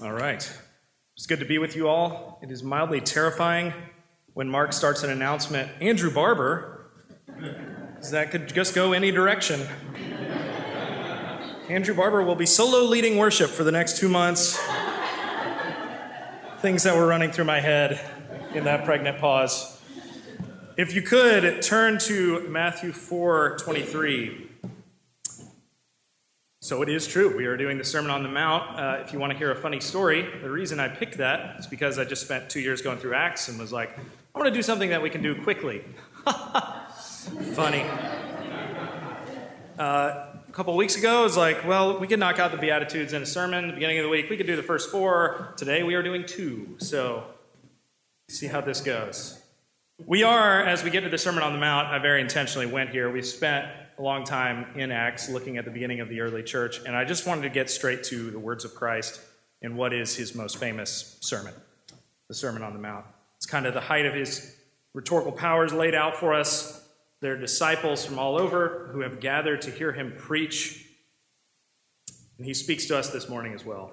All right. It's good to be with you all. It is mildly terrifying when Mark starts an announcement Andrew Barber, that could just go any direction. Andrew Barber will be solo leading worship for the next two months. Things that were running through my head in that pregnant pause. If you could turn to Matthew 4 23. So it is true. We are doing the Sermon on the Mount. Uh, if you want to hear a funny story, the reason I picked that is because I just spent two years going through Acts and was like, I want to do something that we can do quickly. funny. Uh, a couple weeks ago, it was like, well, we could knock out the Beatitudes in a sermon at the beginning of the week. We could do the first four. Today, we are doing two. So, see how this goes. We are, as we get to the Sermon on the Mount, I very intentionally went here. We spent a long time in Acts looking at the beginning of the early church, and I just wanted to get straight to the words of Christ in what is his most famous sermon, the Sermon on the Mount. It's kind of the height of his rhetorical powers laid out for us. There are disciples from all over who have gathered to hear him preach, and he speaks to us this morning as well.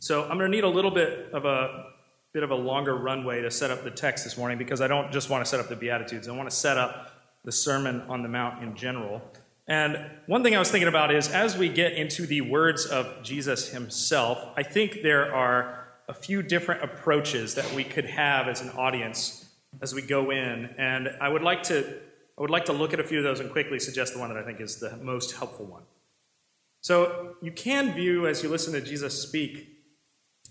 So I'm going to need a little bit of a bit of a longer runway to set up the text this morning because I don't just want to set up the Beatitudes. I want to set up the Sermon on the Mount in general. And one thing I was thinking about is as we get into the words of Jesus himself, I think there are a few different approaches that we could have as an audience as we go in. And I would like to I would like to look at a few of those and quickly suggest the one that I think is the most helpful one. So you can view as you listen to Jesus speak,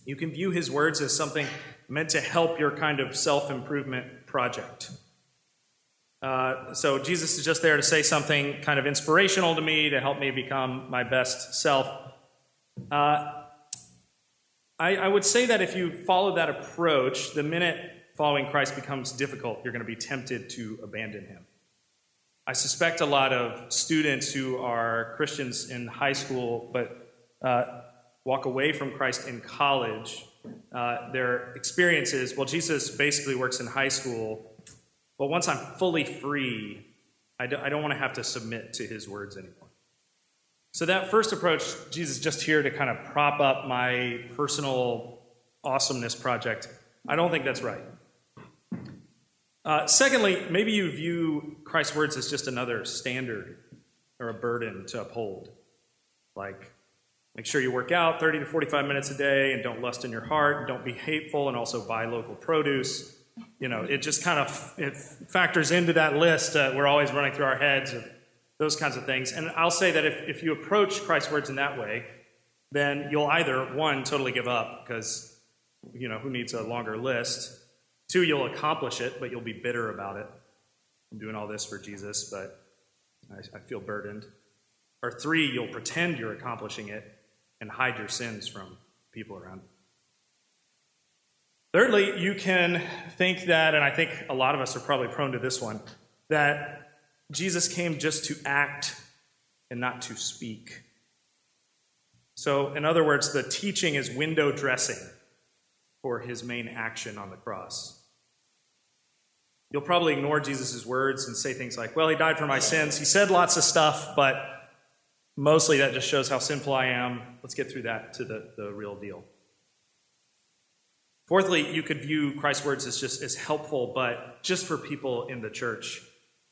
you can view his words as something meant to help your kind of self-improvement project. Uh, so Jesus is just there to say something kind of inspirational to me to help me become my best self. Uh, I, I would say that if you follow that approach, the minute following Christ becomes difficult, you're going to be tempted to abandon him. I suspect a lot of students who are Christians in high school but uh, walk away from Christ in college, uh, their experience is well, Jesus basically works in high school but once I'm fully free, I don't, I don't want to have to submit to his words anymore. So, that first approach, Jesus just here to kind of prop up my personal awesomeness project. I don't think that's right. Uh, secondly, maybe you view Christ's words as just another standard or a burden to uphold. Like, make sure you work out 30 to 45 minutes a day and don't lust in your heart, and don't be hateful, and also buy local produce you know, it just kind of it factors into that list. Uh, we're always running through our heads of those kinds of things. And I'll say that if, if you approach Christ's words in that way, then you'll either, one, totally give up because, you know, who needs a longer list? Two, you'll accomplish it, but you'll be bitter about it. I'm doing all this for Jesus, but I, I feel burdened. Or three, you'll pretend you're accomplishing it and hide your sins from people around Thirdly, you can think that, and I think a lot of us are probably prone to this one, that Jesus came just to act and not to speak. So, in other words, the teaching is window dressing for his main action on the cross. You'll probably ignore Jesus' words and say things like, well, he died for my sins. He said lots of stuff, but mostly that just shows how sinful I am. Let's get through that to the, the real deal. Fourthly, you could view Christ's words as just as helpful, but just for people in the church.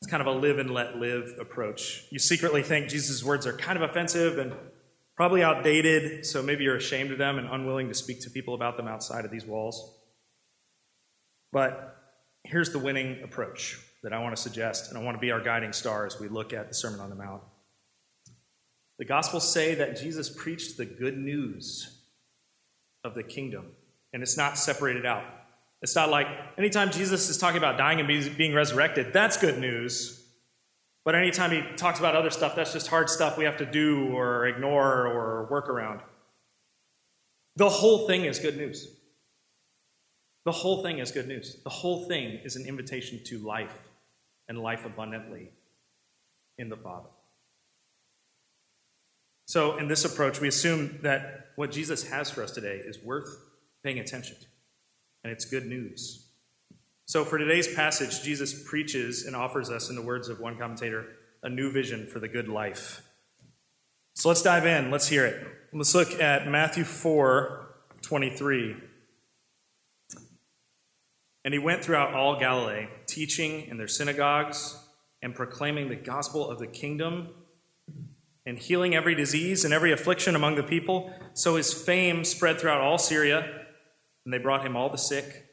It's kind of a live and let live approach. You secretly think Jesus' words are kind of offensive and probably outdated, so maybe you're ashamed of them and unwilling to speak to people about them outside of these walls. But here's the winning approach that I want to suggest, and I want to be our guiding star as we look at the Sermon on the Mount. The Gospels say that Jesus preached the good news of the kingdom and it's not separated out. It's not like anytime Jesus is talking about dying and being resurrected, that's good news. But anytime he talks about other stuff, that's just hard stuff we have to do or ignore or work around. The whole thing is good news. The whole thing is good news. The whole thing is an invitation to life and life abundantly in the Father. So, in this approach, we assume that what Jesus has for us today is worth paying attention. And it's good news. So, for today's passage, Jesus preaches and offers us, in the words of one commentator, a new vision for the good life. So, let's dive in. Let's hear it. Let's look at Matthew 4, 23. And he went throughout all Galilee, teaching in their synagogues and proclaiming the gospel of the kingdom and healing every disease and every affliction among the people. So his fame spread throughout all Syria, and they brought him all the sick,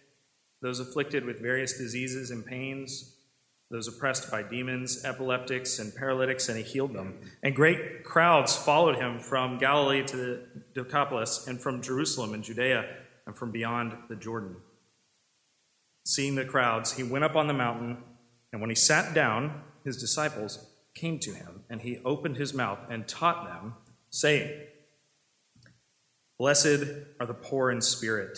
those afflicted with various diseases and pains, those oppressed by demons, epileptics, and paralytics, and he healed them. And great crowds followed him from Galilee to the Decapolis, and from Jerusalem and Judea, and from beyond the Jordan. Seeing the crowds, he went up on the mountain, and when he sat down, his disciples came to him, and he opened his mouth and taught them, saying, Blessed are the poor in spirit,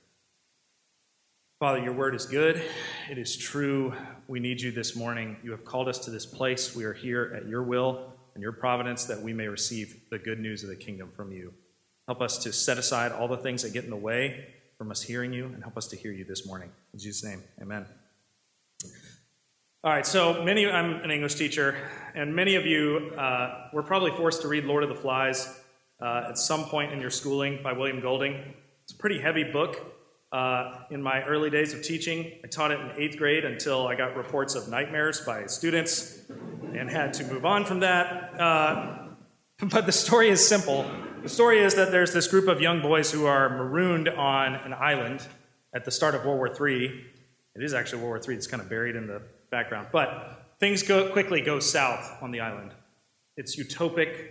Father, your word is good. It is true. We need you this morning. You have called us to this place. We are here at your will and your providence that we may receive the good news of the kingdom from you. Help us to set aside all the things that get in the way from us hearing you and help us to hear you this morning. In Jesus' name, amen. All right, so many, I'm an English teacher, and many of you uh, were probably forced to read Lord of the Flies uh, at some point in your schooling by William Golding. It's a pretty heavy book. Uh, in my early days of teaching, I taught it in eighth grade until I got reports of nightmares by students and had to move on from that. Uh, but the story is simple. The story is that there's this group of young boys who are marooned on an island at the start of World War III. It is actually World War III, it's kind of buried in the background. But things go, quickly go south on the island. It's utopic.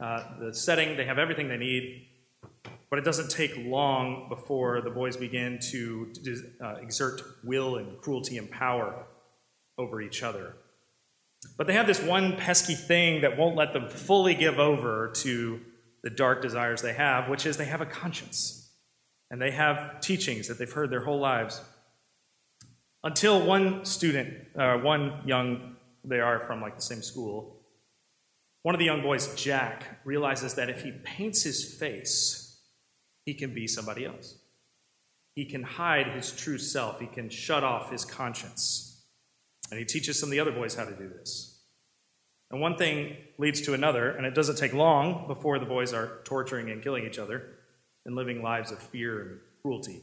Uh, the setting, they have everything they need. But it doesn't take long before the boys begin to uh, exert will and cruelty and power over each other. But they have this one pesky thing that won't let them fully give over to the dark desires they have, which is they have a conscience. And they have teachings that they've heard their whole lives. Until one student, uh, one young, they are from like the same school, one of the young boys, Jack, realizes that if he paints his face, he can be somebody else. He can hide his true self. He can shut off his conscience. And he teaches some of the other boys how to do this. And one thing leads to another, and it doesn't take long before the boys are torturing and killing each other and living lives of fear and cruelty.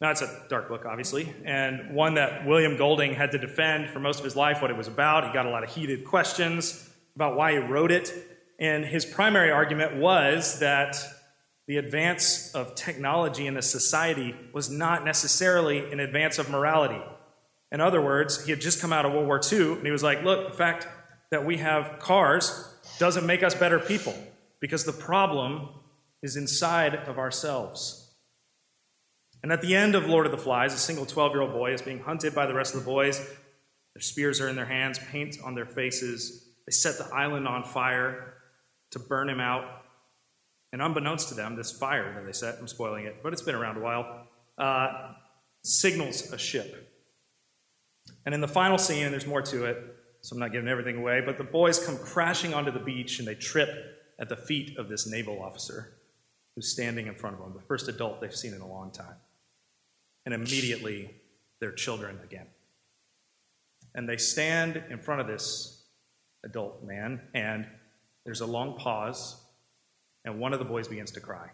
Now, it's a dark book, obviously, and one that William Golding had to defend for most of his life what it was about. He got a lot of heated questions about why he wrote it. And his primary argument was that the advance of technology in a society was not necessarily an advance of morality. In other words, he had just come out of World War II, and he was like, look, the fact that we have cars doesn't make us better people, because the problem is inside of ourselves. And at the end of Lord of the Flies, a single 12 year old boy is being hunted by the rest of the boys. Their spears are in their hands, paint on their faces. They set the island on fire to burn him out. And unbeknownst to them, this fire that they set, I'm spoiling it, but it's been around a while, uh, signals a ship. And in the final scene, and there's more to it, so I'm not giving everything away, but the boys come crashing onto the beach and they trip at the feet of this naval officer who's standing in front of them, the first adult they've seen in a long time. And immediately, they're children again. And they stand in front of this adult man, and there's a long pause, and one of the boys begins to cry.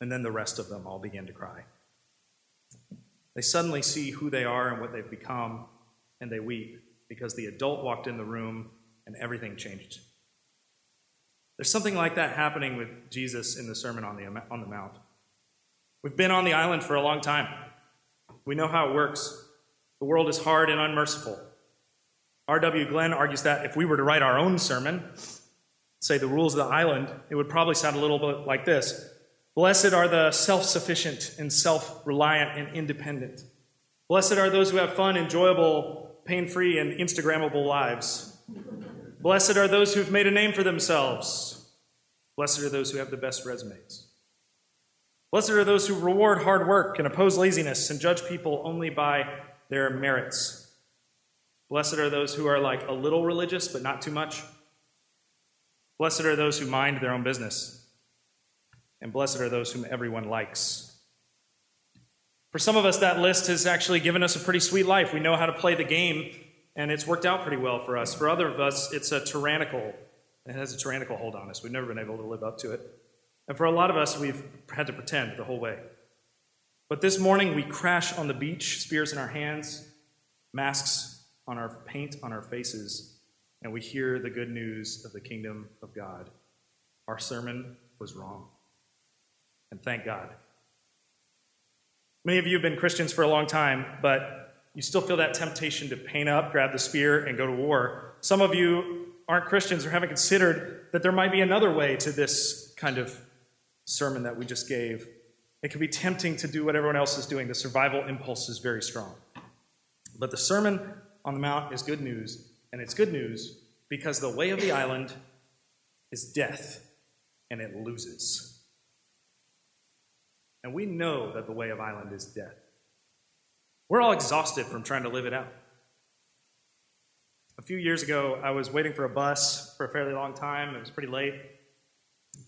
And then the rest of them all begin to cry. They suddenly see who they are and what they've become, and they weep because the adult walked in the room and everything changed. There's something like that happening with Jesus in the Sermon on the, on the Mount. We've been on the island for a long time. We know how it works. The world is hard and unmerciful. R.W. Glenn argues that if we were to write our own sermon, say the rules of the island, it would probably sound a little bit like this Blessed are the self sufficient and self reliant and independent. Blessed are those who have fun, enjoyable, pain free, and Instagrammable lives. Blessed are those who've made a name for themselves. Blessed are those who have the best resumes. Blessed are those who reward hard work and oppose laziness and judge people only by their merits. Blessed are those who are like a little religious, but not too much. Blessed are those who mind their own business. And blessed are those whom everyone likes. For some of us, that list has actually given us a pretty sweet life. We know how to play the game, and it's worked out pretty well for us. For other of us, it's a tyrannical, it has a tyrannical hold on us. We've never been able to live up to it. And for a lot of us, we've had to pretend the whole way. But this morning, we crash on the beach, spears in our hands, masks on our paint on our faces, and we hear the good news of the kingdom of God. Our sermon was wrong. And thank God. Many of you have been Christians for a long time, but you still feel that temptation to paint up, grab the spear, and go to war. Some of you aren't Christians or haven't considered that there might be another way to this kind of sermon that we just gave. It can be tempting to do what everyone else is doing. The survival impulse is very strong. But the Sermon on the Mount is good news, and it's good news because the way of the island is death, and it loses. And we know that the way of island is death. We're all exhausted from trying to live it out. A few years ago, I was waiting for a bus for a fairly long time. It was pretty late.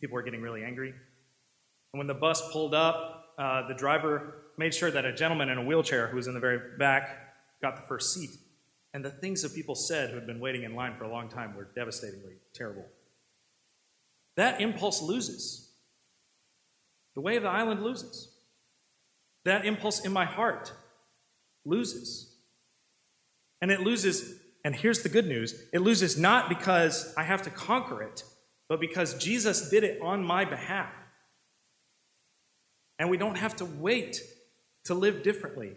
People were getting really angry. And when the bus pulled up, uh, the driver made sure that a gentleman in a wheelchair who was in the very back got the first seat. And the things that people said who had been waiting in line for a long time were devastatingly terrible. That impulse loses. The way of the island loses. That impulse in my heart loses. And it loses, and here's the good news it loses not because I have to conquer it, but because Jesus did it on my behalf. And we don't have to wait to live differently.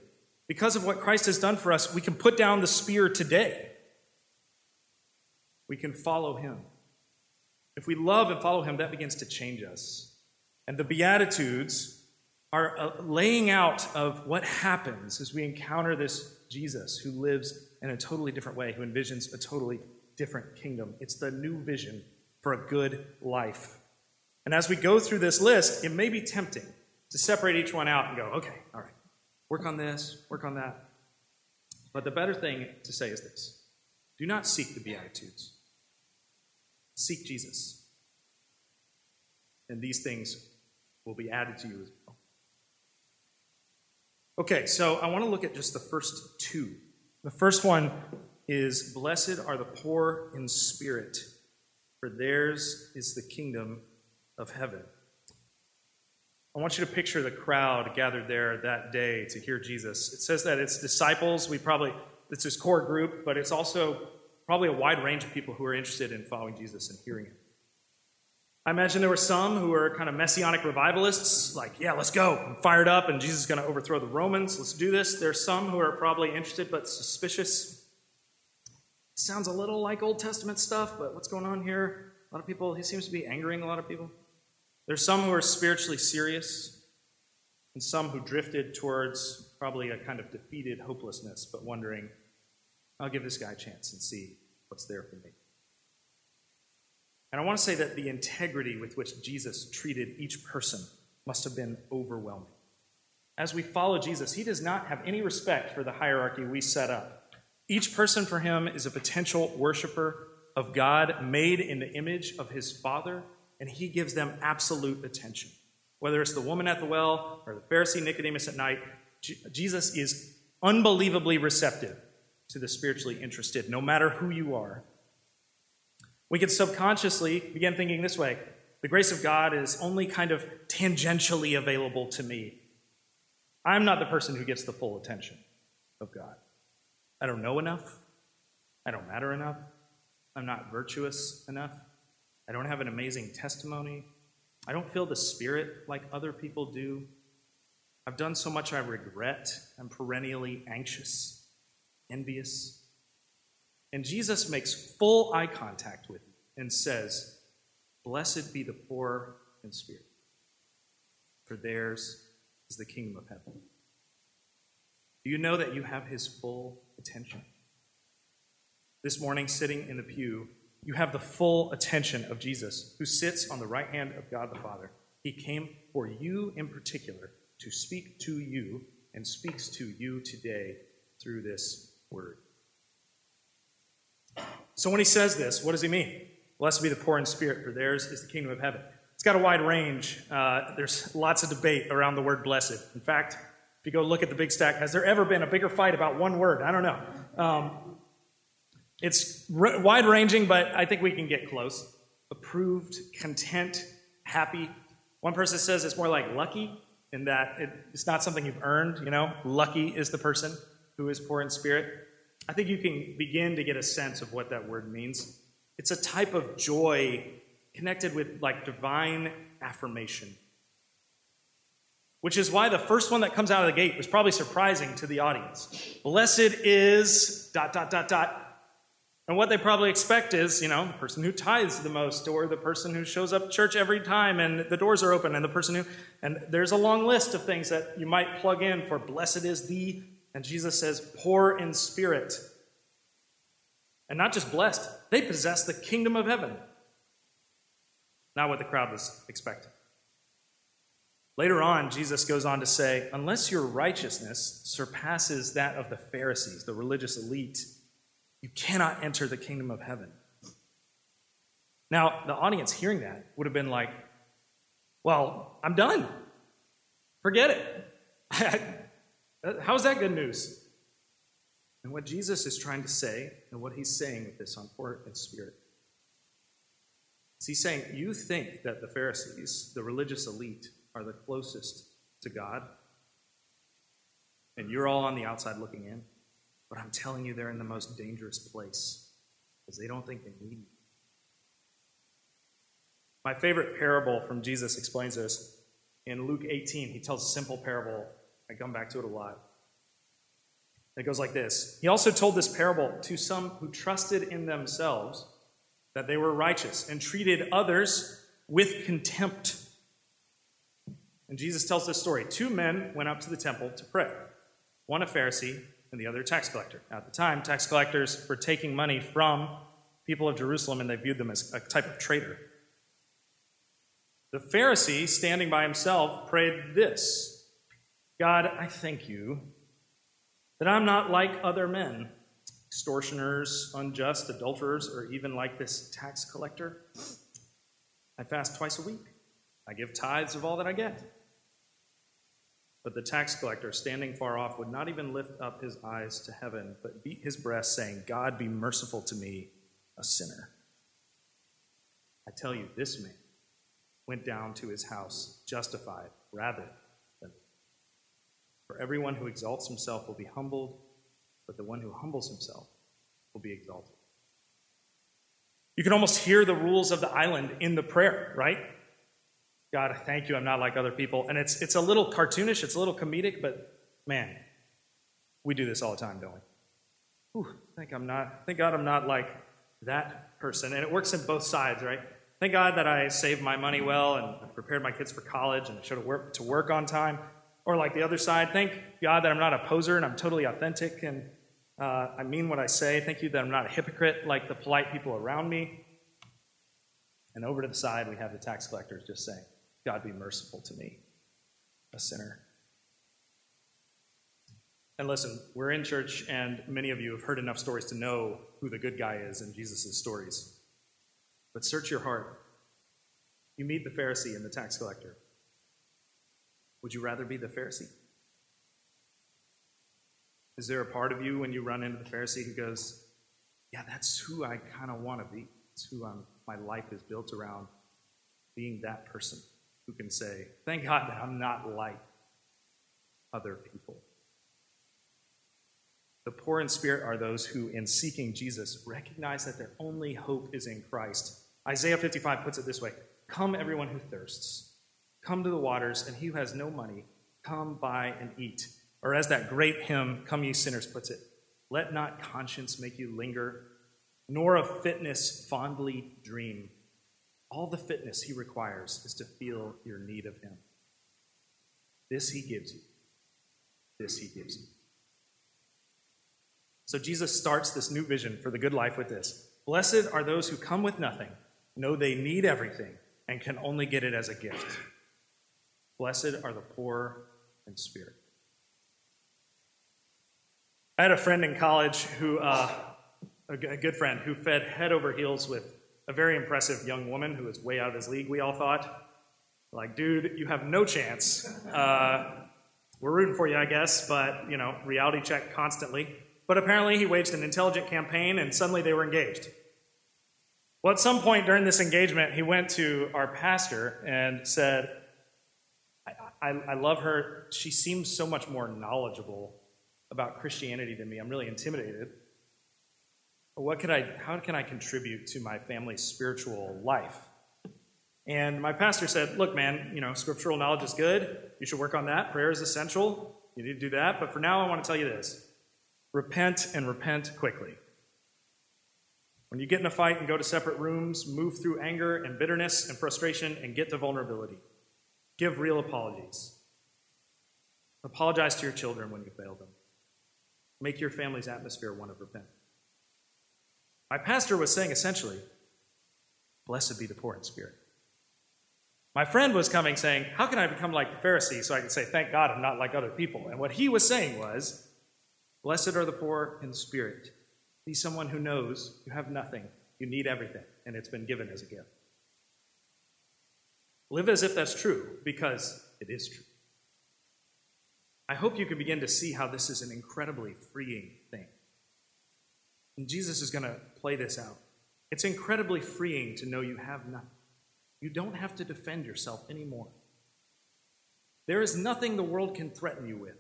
Because of what Christ has done for us, we can put down the spear today. We can follow him. If we love and follow him, that begins to change us. And the Beatitudes are a laying out of what happens as we encounter this Jesus who lives in a totally different way, who envisions a totally different kingdom. It's the new vision for a good life. And as we go through this list, it may be tempting to separate each one out and go, okay, all right, work on this, work on that. But the better thing to say is this do not seek the Beatitudes, seek Jesus. And these things will be added to you as well. Okay, so I want to look at just the first two. The first one is Blessed are the poor in spirit, for theirs is the kingdom of heaven. I want you to picture the crowd gathered there that day to hear Jesus. It says that it's disciples. We probably, it's his core group, but it's also probably a wide range of people who are interested in following Jesus and hearing him. I imagine there were some who were kind of messianic revivalists, like, yeah, let's go. I'm fired up, and Jesus is going to overthrow the Romans. Let's do this. There's some who are probably interested but suspicious. Sounds a little like Old Testament stuff, but what's going on here? A lot of people, he seems to be angering a lot of people. There's some who are spiritually serious, and some who drifted towards probably a kind of defeated hopelessness, but wondering, I'll give this guy a chance and see what's there for me. And I want to say that the integrity with which Jesus treated each person must have been overwhelming. As we follow Jesus, he does not have any respect for the hierarchy we set up. Each person for him is a potential worshiper of God made in the image of his Father, and he gives them absolute attention. Whether it's the woman at the well or the Pharisee Nicodemus at night, Jesus is unbelievably receptive to the spiritually interested, no matter who you are. We can subconsciously begin thinking this way the grace of God is only kind of tangentially available to me. I'm not the person who gets the full attention of God. I don't know enough. I don't matter enough. I'm not virtuous enough. I don't have an amazing testimony. I don't feel the Spirit like other people do. I've done so much I regret. I'm perennially anxious, envious. And Jesus makes full eye contact with me and says, Blessed be the poor in spirit, for theirs is the kingdom of heaven. Do you know that you have his full attention? This morning, sitting in the pew, you have the full attention of Jesus, who sits on the right hand of God the Father. He came for you in particular to speak to you and speaks to you today through this word. So when he says this, what does he mean? Blessed be the poor in spirit, for theirs is the kingdom of heaven. It's got a wide range. Uh, there's lots of debate around the word blessed. In fact, if you go look at the big stack, has there ever been a bigger fight about one word? I don't know. Um, it's r- wide ranging, but I think we can get close. Approved, content, happy. One person says it's more like lucky, in that it, it's not something you've earned, you know? Lucky is the person who is poor in spirit. I think you can begin to get a sense of what that word means. It's a type of joy connected with like divine affirmation. Which is why the first one that comes out of the gate was probably surprising to the audience. Blessed is dot dot dot dot. And what they probably expect is, you know, the person who tithes the most, or the person who shows up church every time and the doors are open, and the person who, and there's a long list of things that you might plug in for blessed is the, and Jesus says, poor in spirit. And not just blessed, they possess the kingdom of heaven. Not what the crowd was expecting. Later on, Jesus goes on to say, Unless your righteousness surpasses that of the Pharisees, the religious elite, you cannot enter the kingdom of heaven. Now, the audience hearing that would have been like, Well, I'm done. Forget it. How's that good news? And what Jesus is trying to say, and what he's saying with this on poor in spirit, is he's saying, You think that the Pharisees, the religious elite, are the closest to God, and you're all on the outside looking in. But I'm telling you, they're in the most dangerous place because they don't think they need you. My favorite parable from Jesus explains this. In Luke 18, he tells a simple parable. I come back to it a lot. It goes like this He also told this parable to some who trusted in themselves that they were righteous and treated others with contempt. And Jesus tells this story. Two men went up to the temple to pray, one a Pharisee and the other tax collector. Now, at the time, tax collectors were taking money from people of Jerusalem and they viewed them as a type of traitor. The Pharisee, standing by himself, prayed this God, I thank you that I'm not like other men, extortioners, unjust, adulterers, or even like this tax collector. I fast twice a week. I give tithes of all that I get. But the tax collector, standing far off, would not even lift up his eyes to heaven, but beat his breast, saying, God be merciful to me, a sinner. I tell you, this man went down to his house justified rather than. For everyone who exalts himself will be humbled, but the one who humbles himself will be exalted. You can almost hear the rules of the island in the prayer, right? God, thank you, I'm not like other people. And it's, it's a little cartoonish, it's a little comedic, but man, we do this all the time, don't we? Whew, thank I'm not, thank God I'm not like that person. And it works in both sides, right? Thank God that I saved my money well and prepared my kids for college and showed up to work on time. Or like the other side, thank God that I'm not a poser and I'm totally authentic and uh, I mean what I say. Thank you that I'm not a hypocrite like the polite people around me. And over to the side, we have the tax collectors just saying, God be merciful to me, a sinner. And listen, we're in church, and many of you have heard enough stories to know who the good guy is in Jesus' stories. But search your heart. You meet the Pharisee and the tax collector. Would you rather be the Pharisee? Is there a part of you when you run into the Pharisee who goes, Yeah, that's who I kind of want to be? It's who I'm, my life is built around being that person who can say, Thank God that I'm not like other people. The poor in spirit are those who, in seeking Jesus, recognize that their only hope is in Christ. Isaiah 55 puts it this way Come, everyone who thirsts, come to the waters, and he who has no money, come buy and eat. Or as that great hymn, Come Ye Sinners, puts it, Let not conscience make you linger nor of fitness fondly dream. All the fitness he requires is to feel your need of him. This he gives you. This he gives you. So Jesus starts this new vision for the good life with this Blessed are those who come with nothing, know they need everything, and can only get it as a gift. Blessed are the poor in spirit. I had a friend in college who, uh, a good friend, who fed head over heels with a very impressive young woman who was way out of his league, we all thought. Like, dude, you have no chance. Uh, we're rooting for you, I guess, but, you know, reality check constantly. But apparently he waged an intelligent campaign and suddenly they were engaged. Well, at some point during this engagement, he went to our pastor and said, I, I, I love her. She seems so much more knowledgeable about Christianity than me. I'm really intimidated. What could I, how can I contribute to my family's spiritual life? And my pastor said, Look, man, you know, scriptural knowledge is good. You should work on that. Prayer is essential. You need to do that. But for now, I want to tell you this repent and repent quickly. When you get in a fight and go to separate rooms, move through anger and bitterness and frustration and get to vulnerability. Give real apologies. Apologize to your children when you fail them. Make your family's atmosphere one of repentance. My pastor was saying essentially, Blessed be the poor in spirit. My friend was coming saying, How can I become like the Pharisee so I can say, Thank God I'm not like other people? And what he was saying was, Blessed are the poor in spirit. Be someone who knows you have nothing, you need everything, and it's been given as a gift. Live as if that's true, because it is true. I hope you can begin to see how this is an incredibly freeing thing. And Jesus is going to play this out. It's incredibly freeing to know you have nothing. You don't have to defend yourself anymore. There is nothing the world can threaten you with.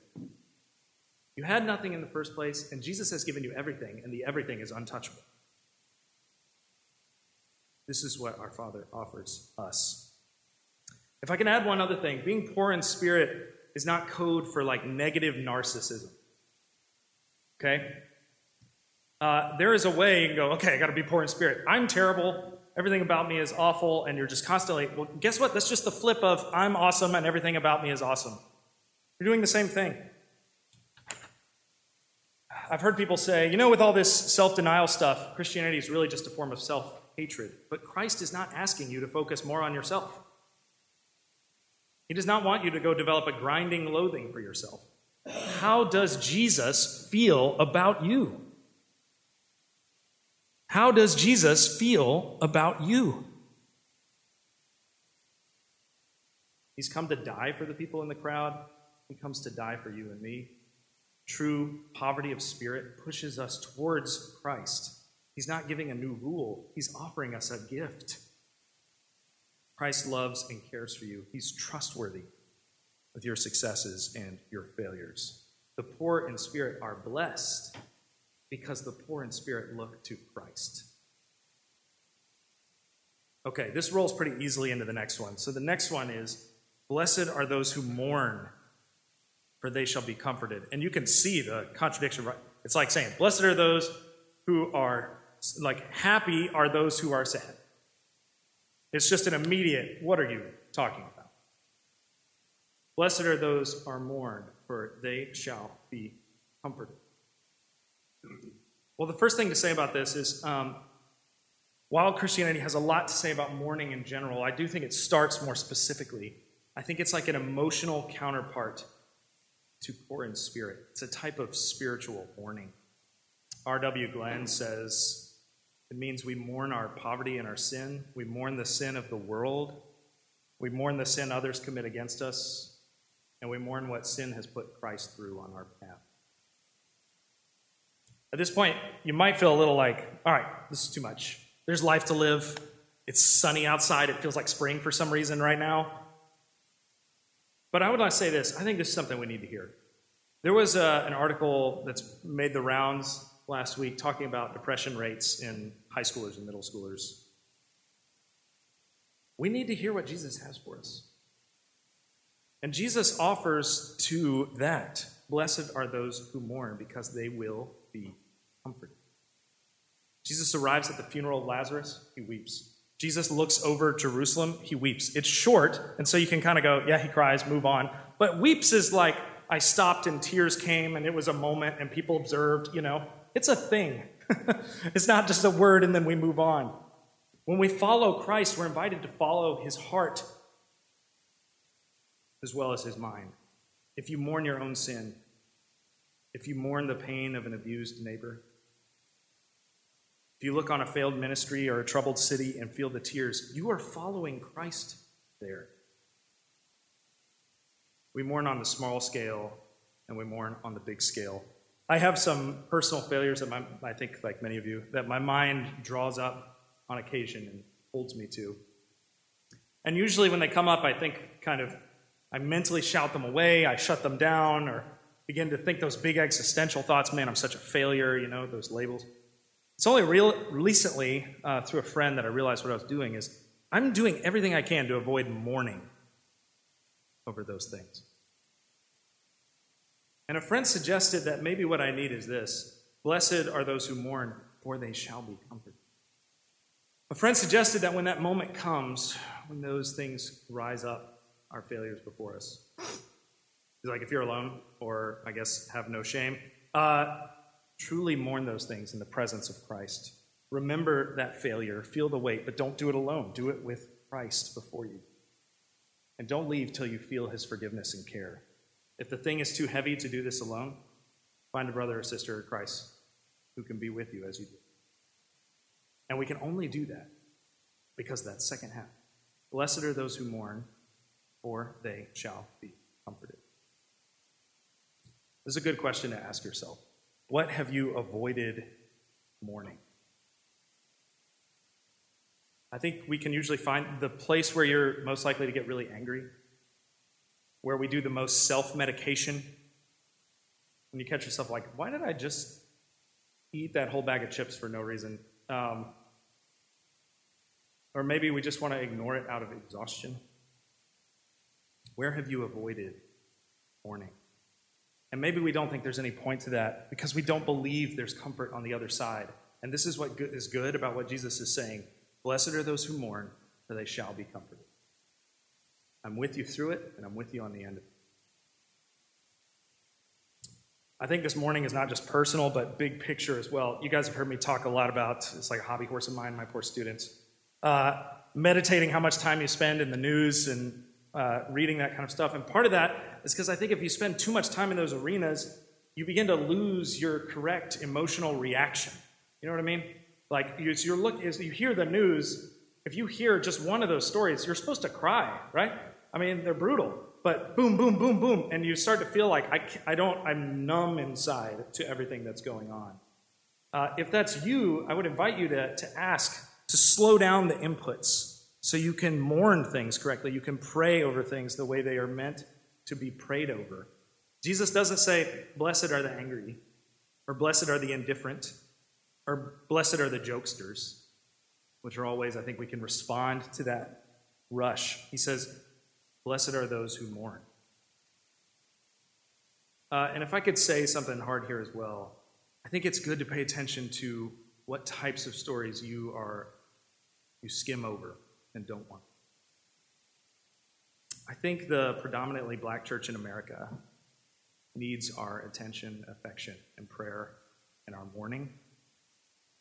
You had nothing in the first place, and Jesus has given you everything, and the everything is untouchable. This is what our Father offers us. If I can add one other thing, being poor in spirit is not code for like negative narcissism. Okay? Uh, there is a way you can go, okay, I got to be poor in spirit. I'm terrible. Everything about me is awful. And you're just constantly, well, guess what? That's just the flip of I'm awesome and everything about me is awesome. You're doing the same thing. I've heard people say, you know, with all this self denial stuff, Christianity is really just a form of self hatred. But Christ is not asking you to focus more on yourself. He does not want you to go develop a grinding loathing for yourself. How does Jesus feel about you? How does Jesus feel about you? He's come to die for the people in the crowd. He comes to die for you and me. True poverty of spirit pushes us towards Christ. He's not giving a new rule, He's offering us a gift. Christ loves and cares for you. He's trustworthy with your successes and your failures. The poor in spirit are blessed because the poor in spirit look to Christ. Okay, this rolls pretty easily into the next one. So the next one is Blessed are those who mourn, for they shall be comforted. And you can see the contradiction. It's like saying, Blessed are those who are, like, happy are those who are sad. It's just an immediate, what are you talking about? Blessed are those who are mourned, for they shall be comforted. Well, the first thing to say about this is um, while Christianity has a lot to say about mourning in general, I do think it starts more specifically. I think it's like an emotional counterpart to poor in spirit. It's a type of spiritual mourning. R.W. Glenn says it means we mourn our poverty and our sin, we mourn the sin of the world, we mourn the sin others commit against us, and we mourn what sin has put Christ through on our path. At this point, you might feel a little like, all right, this is too much. There's life to live. It's sunny outside. It feels like spring for some reason right now. But I would like to say this I think this is something we need to hear. There was a, uh, an article that's made the rounds last week talking about depression rates in high schoolers and middle schoolers. We need to hear what Jesus has for us. And Jesus offers to that Blessed are those who mourn because they will be comforted. Jesus arrives at the funeral of Lazarus, he weeps. Jesus looks over Jerusalem, he weeps. It's short, and so you can kind of go, yeah, he cries, move on. But weeps is like, I stopped and tears came and it was a moment and people observed, you know. It's a thing. it's not just a word and then we move on. When we follow Christ, we're invited to follow his heart as well as his mind. If you mourn your own sin, if you mourn the pain of an abused neighbor, if you look on a failed ministry or a troubled city and feel the tears, you are following Christ there. We mourn on the small scale and we mourn on the big scale. I have some personal failures that my, I think, like many of you, that my mind draws up on occasion and holds me to. And usually when they come up, I think kind of, I mentally shout them away, I shut them down, or begin to think those big existential thoughts man, I'm such a failure, you know, those labels. It's only real recently, uh, through a friend, that I realized what I was doing is I'm doing everything I can to avoid mourning over those things. And a friend suggested that maybe what I need is this Blessed are those who mourn, for they shall be comforted. A friend suggested that when that moment comes, when those things rise up, our failures before us, he's like, if you're alone, or I guess have no shame, uh, Truly mourn those things in the presence of Christ. Remember that failure, feel the weight, but don't do it alone. Do it with Christ before you. And don't leave till you feel his forgiveness and care. If the thing is too heavy to do this alone, find a brother or sister in Christ who can be with you as you do. And we can only do that because of that second half. Blessed are those who mourn, for they shall be comforted. This is a good question to ask yourself. What have you avoided mourning? I think we can usually find the place where you're most likely to get really angry, where we do the most self medication. When you catch yourself like, why did I just eat that whole bag of chips for no reason? Um, or maybe we just want to ignore it out of exhaustion. Where have you avoided mourning? And maybe we don't think there's any point to that because we don't believe there's comfort on the other side. And this is what is good about what Jesus is saying Blessed are those who mourn, for they shall be comforted. I'm with you through it, and I'm with you on the end of it. I think this morning is not just personal, but big picture as well. You guys have heard me talk a lot about it's like a hobby horse of mine, my poor students. Uh, meditating how much time you spend in the news and uh, reading that kind of stuff. And part of that is because I think if you spend too much time in those arenas, you begin to lose your correct emotional reaction. You know what I mean? Like you, you're look, you hear the news, if you hear just one of those stories, you're supposed to cry, right? I mean, they're brutal, but boom, boom, boom, boom, and you start to feel like I, I don't, I'm numb inside to everything that's going on. Uh, if that's you, I would invite you to, to ask to slow down the inputs so you can mourn things correctly. You can pray over things the way they are meant to be prayed over. Jesus doesn't say, Blessed are the angry, or Blessed are the indifferent, or Blessed are the jokesters, which are all ways I think we can respond to that rush. He says, Blessed are those who mourn. Uh, and if I could say something hard here as well, I think it's good to pay attention to what types of stories you are you skim over and don't want. I think the predominantly black church in America needs our attention, affection, and prayer and our mourning.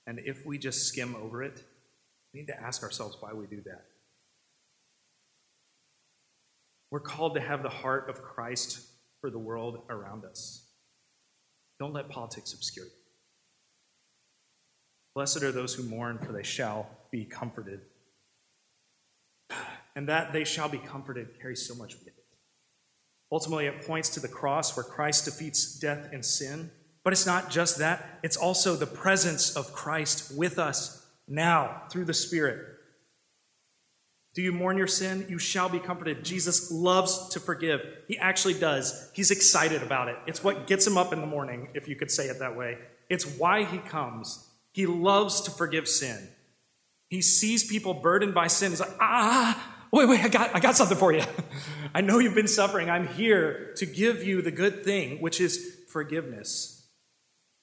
And if we just skim over it, we need to ask ourselves why we do that. We're called to have the heart of Christ for the world around us. Don't let politics obscure you. Blessed are those who mourn, for they shall be comforted and that they shall be comforted carries so much with it. Ultimately, it points to the cross where Christ defeats death and sin. But it's not just that, it's also the presence of Christ with us now through the Spirit. Do you mourn your sin? You shall be comforted. Jesus loves to forgive. He actually does. He's excited about it. It's what gets him up in the morning, if you could say it that way. It's why he comes. He loves to forgive sin. He sees people burdened by sin. He's like, ah, wait, wait, I got, I got something for you. I know you've been suffering. I'm here to give you the good thing, which is forgiveness.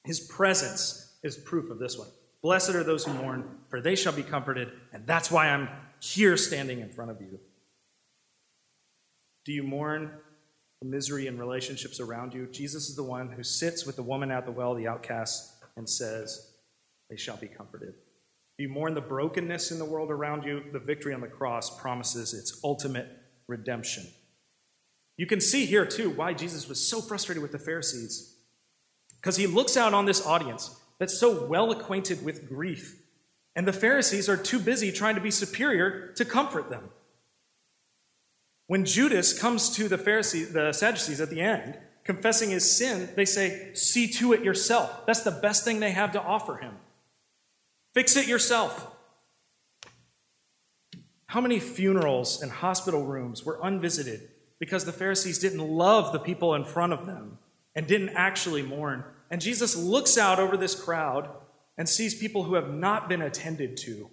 His presence is proof of this one. Blessed are those who mourn, for they shall be comforted. And that's why I'm here standing in front of you. Do you mourn the misery and relationships around you? Jesus is the one who sits with the woman at the well, the outcast, and says, They shall be comforted. You mourn the brokenness in the world around you? The victory on the cross promises its ultimate redemption. You can see here, too, why Jesus was so frustrated with the Pharisees. Because he looks out on this audience that's so well acquainted with grief, and the Pharisees are too busy trying to be superior to comfort them. When Judas comes to the Pharisees, the Sadducees at the end, confessing his sin, they say, See to it yourself. That's the best thing they have to offer him. Fix it yourself. How many funerals and hospital rooms were unvisited because the Pharisees didn't love the people in front of them and didn't actually mourn? And Jesus looks out over this crowd and sees people who have not been attended to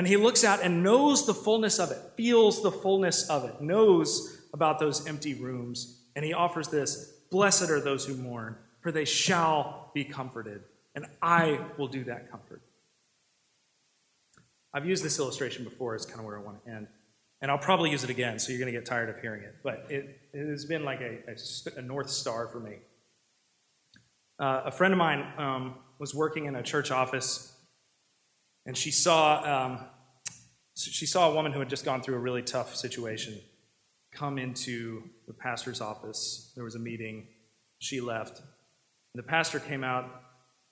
and he looks out and knows the fullness of it, feels the fullness of it, knows about those empty rooms. And he offers this Blessed are those who mourn, for they shall be comforted. And I will do that comfort. I've used this illustration before, it's kind of where I want to end. And I'll probably use it again, so you're going to get tired of hearing it. But it, it has been like a, a, a North Star for me. Uh, a friend of mine um, was working in a church office and she saw, um, she saw a woman who had just gone through a really tough situation come into the pastor's office. There was a meeting. She left. The pastor came out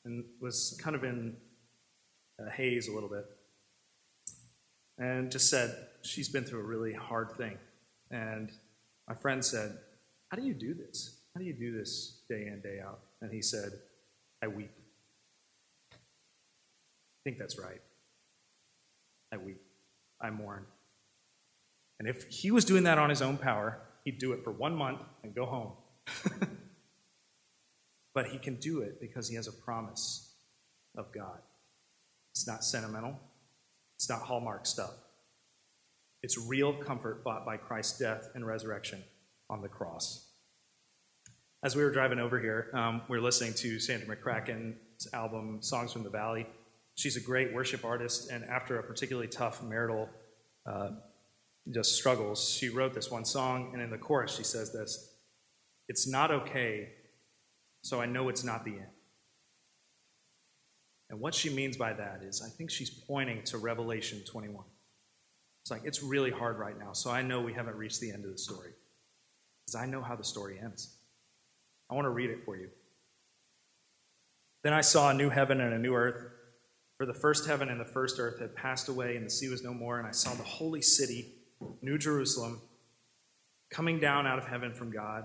and was kind of in a haze a little bit and just said, She's been through a really hard thing. And my friend said, How do you do this? How do you do this day in, day out? And he said, I weep I think that's right. I weep. I mourn. And if he was doing that on his own power, he'd do it for one month and go home. but he can do it because he has a promise of God. It's not sentimental, it's not Hallmark stuff. It's real comfort bought by Christ's death and resurrection on the cross. As we were driving over here, um, we were listening to Sandra McCracken's album, Songs from the Valley. She's a great worship artist, and after a particularly tough marital uh, just struggles, she wrote this one song, and in the chorus she says this It's not okay, so I know it's not the end. And what she means by that is, I think she's pointing to Revelation 21. It's like, it's really hard right now, so I know we haven't reached the end of the story. Because I know how the story ends. I want to read it for you. Then I saw a new heaven and a new earth. For the first heaven and the first earth had passed away, and the sea was no more. And I saw the holy city, New Jerusalem, coming down out of heaven from God,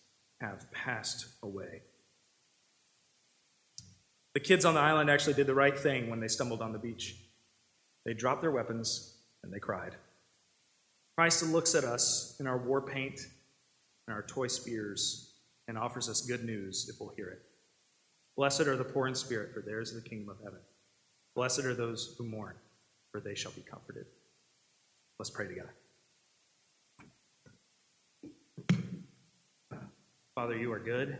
have passed away. The kids on the island actually did the right thing when they stumbled on the beach. They dropped their weapons and they cried. Christ looks at us in our war paint and our toy spears and offers us good news if we'll hear it. Blessed are the poor in spirit, for theirs is the kingdom of heaven. Blessed are those who mourn for they shall be comforted. Let's pray together. Father, you are good.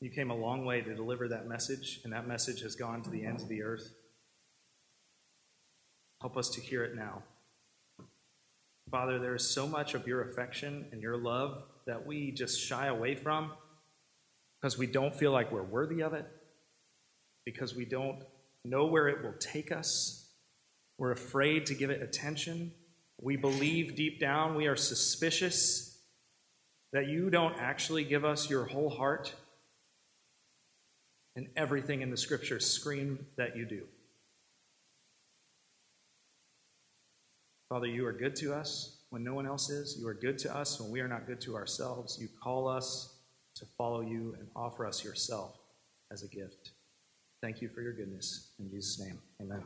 You came a long way to deliver that message, and that message has gone to the ends of the earth. Help us to hear it now. Father, there is so much of your affection and your love that we just shy away from because we don't feel like we're worthy of it, because we don't know where it will take us. We're afraid to give it attention. We believe deep down, we are suspicious that you don't actually give us your whole heart. And everything in the scriptures scream that you do. Father, you are good to us when no one else is. You are good to us when we are not good to ourselves. You call us to follow you and offer us yourself as a gift. Thank you for your goodness. In Jesus' name, amen.